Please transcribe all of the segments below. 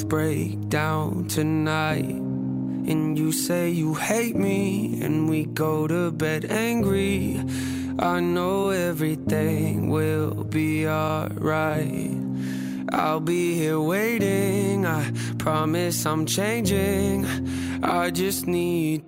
Both break down tonight, and you say you hate me, and we go to bed angry, I know everything will be alright. I'll be here waiting. I promise I'm changing. I just need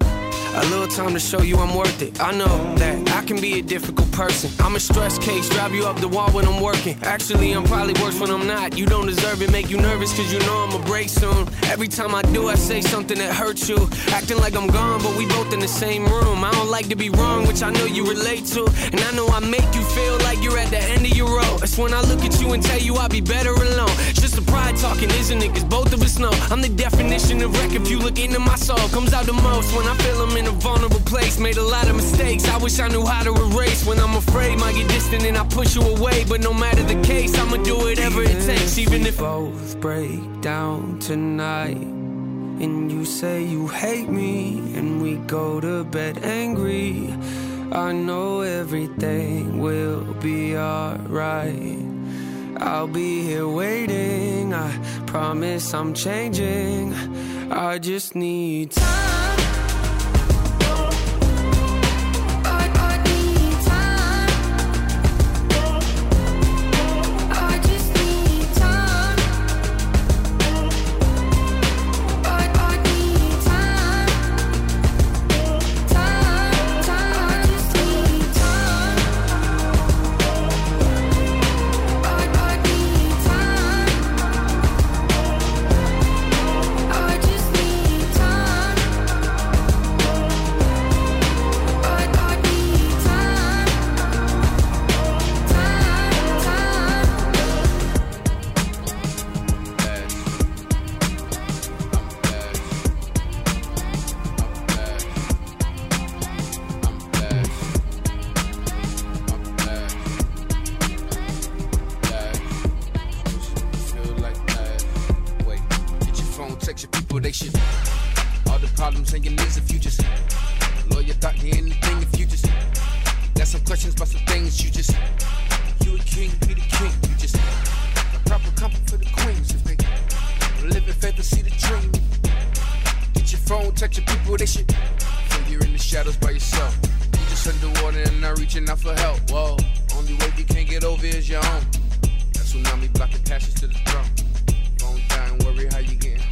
a little time to show you I'm worth it. I know that I can be a difficult person. I'm a stress case, drive you up the wall when I'm working. Actually, I'm probably worse when I'm not. You don't deserve it, make you nervous, cause you know I'ma break soon. Every time I do, I say something that hurts you. Acting like I'm gone, but we both in the same room. I don't like to be wrong, which I know you relate to. And I know I make you feel like you're at the end of your road. That's when I look at you and tell you I'll be better alone. It's just the pride talking, isn't it? Cause both of us know I'm the definition of wreck. If you look into my soul, comes out the most when I feel I'm in a vulnerable place. Made a lot of mistakes. I wish I knew how to erase. When I'm afraid, might get distant and I push you away. But no matter the case, I'ma do whatever it takes, even if both break down tonight. And you say you hate me, and we go to bed angry. I know everything will be alright. I'll be here waiting. I promise I'm changing. I just need time. people. All the problems and your needs if you just. Lawyer thought you anything if you just. Got some questions about some things you just. You a king, be the king, you just. A proper comfort for the queens if they. Live in faith to see the dream. Get your phone, text your people, they should. When you're in the shadows by yourself. You just underwater and not reaching out for help. Whoa, only way you can't get over is your own. That tsunami blocking passage to the throne. Phone dying, worry how you getting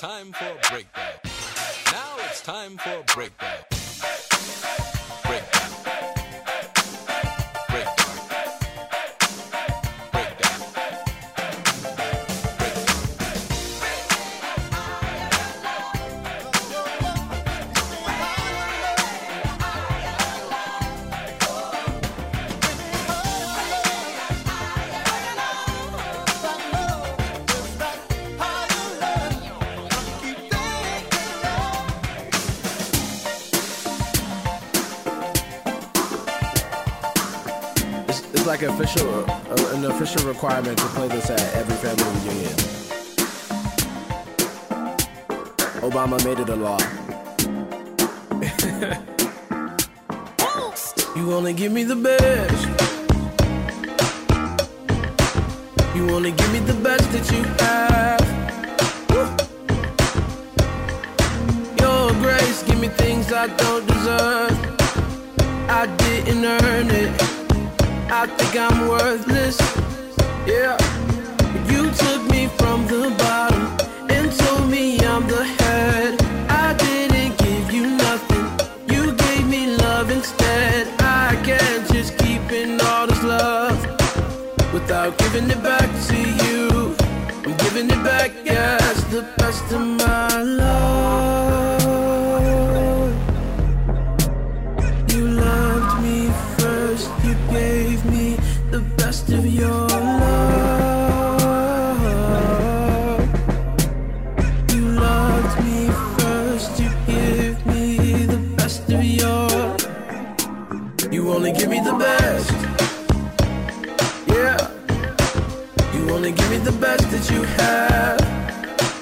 time for a breakdown. Now it's time for a breakdown. An official, uh, an official requirement to play this at every family reunion. Obama made it a law. you only give me the best. You only give me the best that you have. Your grace, give me things I don't deserve. I didn't earn it. I think I'm worthless. Yeah. You took me from the bottom you have.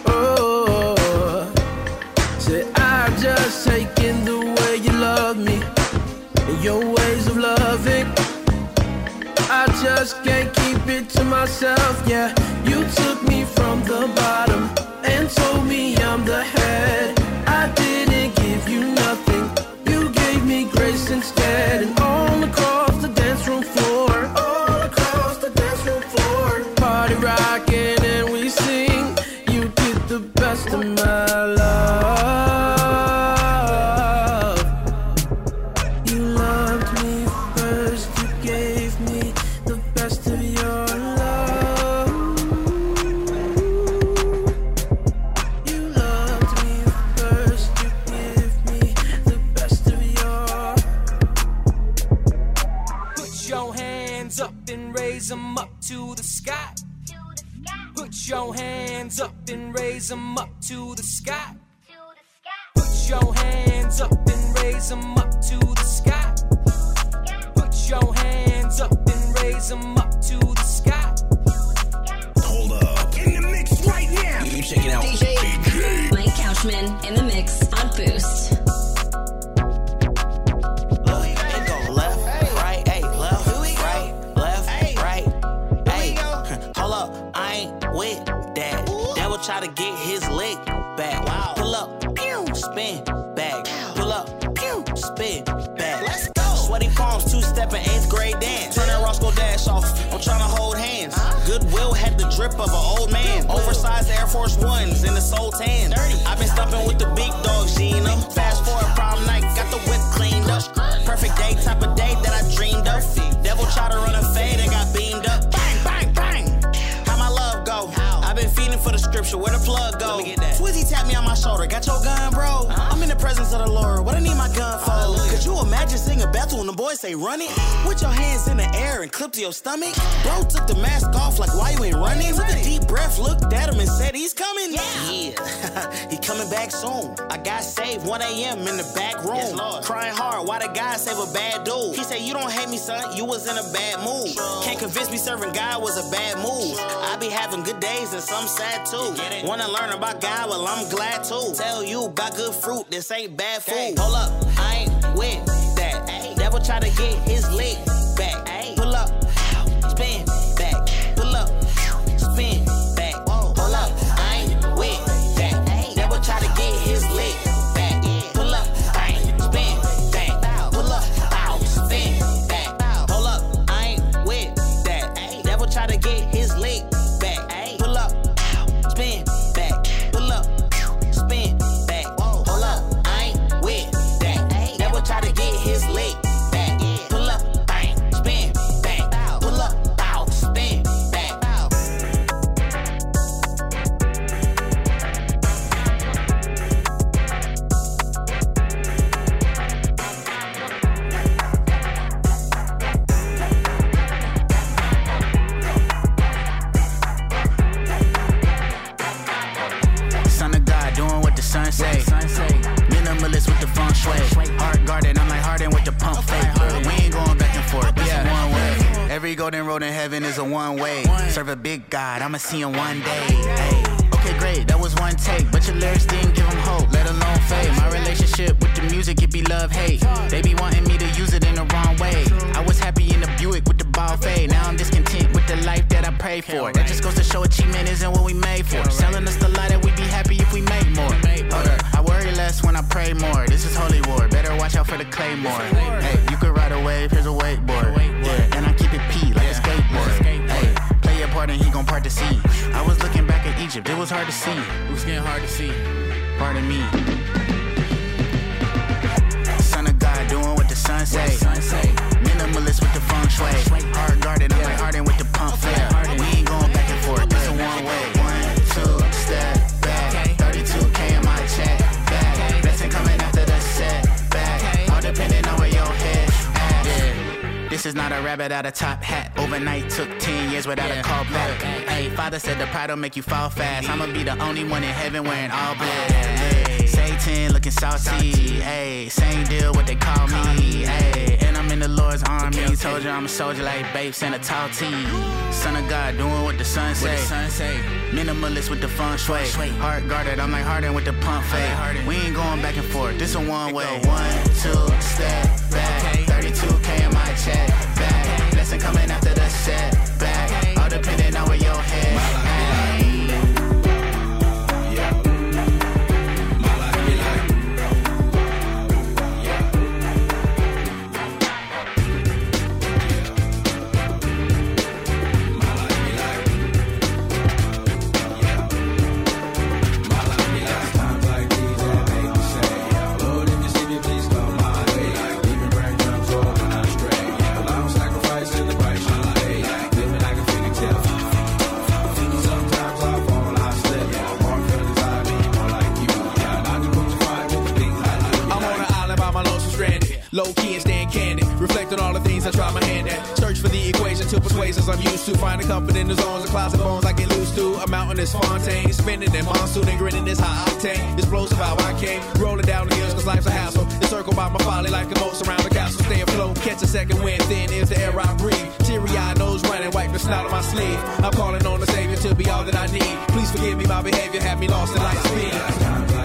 Oh, say I just the way you love me your ways of loving. I just can't keep it to myself. Yeah, you took me from the bottom and told me I'm the hands up and raise them up to the sky. Put your hands up and raise them up to the sky. Put your hands up and raise them up to the sky. Put your hands up and raise them up to the sky. Hold up. In the mix right now. You check it out. DJ. Mike Couchman in the mix on Boost. Got your gun, bro. I'm in the presence of the Lord, what I need my gun for? Could you imagine singing battle when the boys say run it? With your hands in the air and clip to your stomach? Bro took the mask off like why you ain't running? Took a deep breath, looked at him and said he's coming. Yeah, he coming back soon. I got saved 1 a.m. in the back room. Crying hard, why the guy save a bad dude? He said, You don't hate me, son, you was in a bad mood. Can't convince me serving God was a bad move. I be having good days and some sad too. Wanna learn about God? Well, I'm glad too. Tell you about good fruit, this ain't bad food. Hold up, I ain't with that. Devil try to get his leg golden road in heaven is a one way. Serve a big God, I'ma see him one day. Hey. Okay, great, that was one take, but your lyrics didn't give him hope, let alone fade. My relationship with the music, it be love hate. They be wanting me to use it in the wrong way. I was happy in the Buick with the ball fade. Now I'm discontent with the life that I pray for. That just goes to show achievement isn't what we made for. Selling us the lie that we'd be happy if we make more. Hold up, I worry less when I pray more. This is holy war, better watch out for the claymore. Hey, you could ride a wave, here's a wakeboard. Pardon, he gon' part the sea. I was looking back at Egypt, it was hard to see. It was getting hard to see. Pardon me. Son of God, doing what the sun say. Minimalist with the feng shui. Hard guarded, I'm like Harden with the pump flare. We ain't going back and forth, this a one way. One, two, step back. 32K in my check back. Blessing coming after the set back. All depending on where your head at. This is not a rabbit out of top hat. Overnight took 10 years without a call back. Hey, father said the pride will make you fall fast. I'ma be the only one in heaven wearing all black. Hey, Satan looking salty. Hey, same deal what they call me. Hey, and I'm in the Lord's army. Told you I'm a soldier like babes and a tall T. Son of God doing what the sun say. Minimalist with the feng shui. Heart guarded, I'm like Harden with the pump fade. We ain't going back and forth. This a one way. One, two, step back. I get loose to. A mountain is Fontaine. Spinning in monsoon and grinning is high octane. Explosive how I came. Rolling down the hills cause life's a hassle. Encircled by my folly like the moats around the castle. Stay afloat. Catch a second wind. Thin is the air I breathe. Teary eyed nose running. Wipe the snot on my sleeve. I'm calling on the Savior to be all that I need. Please forgive me my behavior. have me lost in light speed.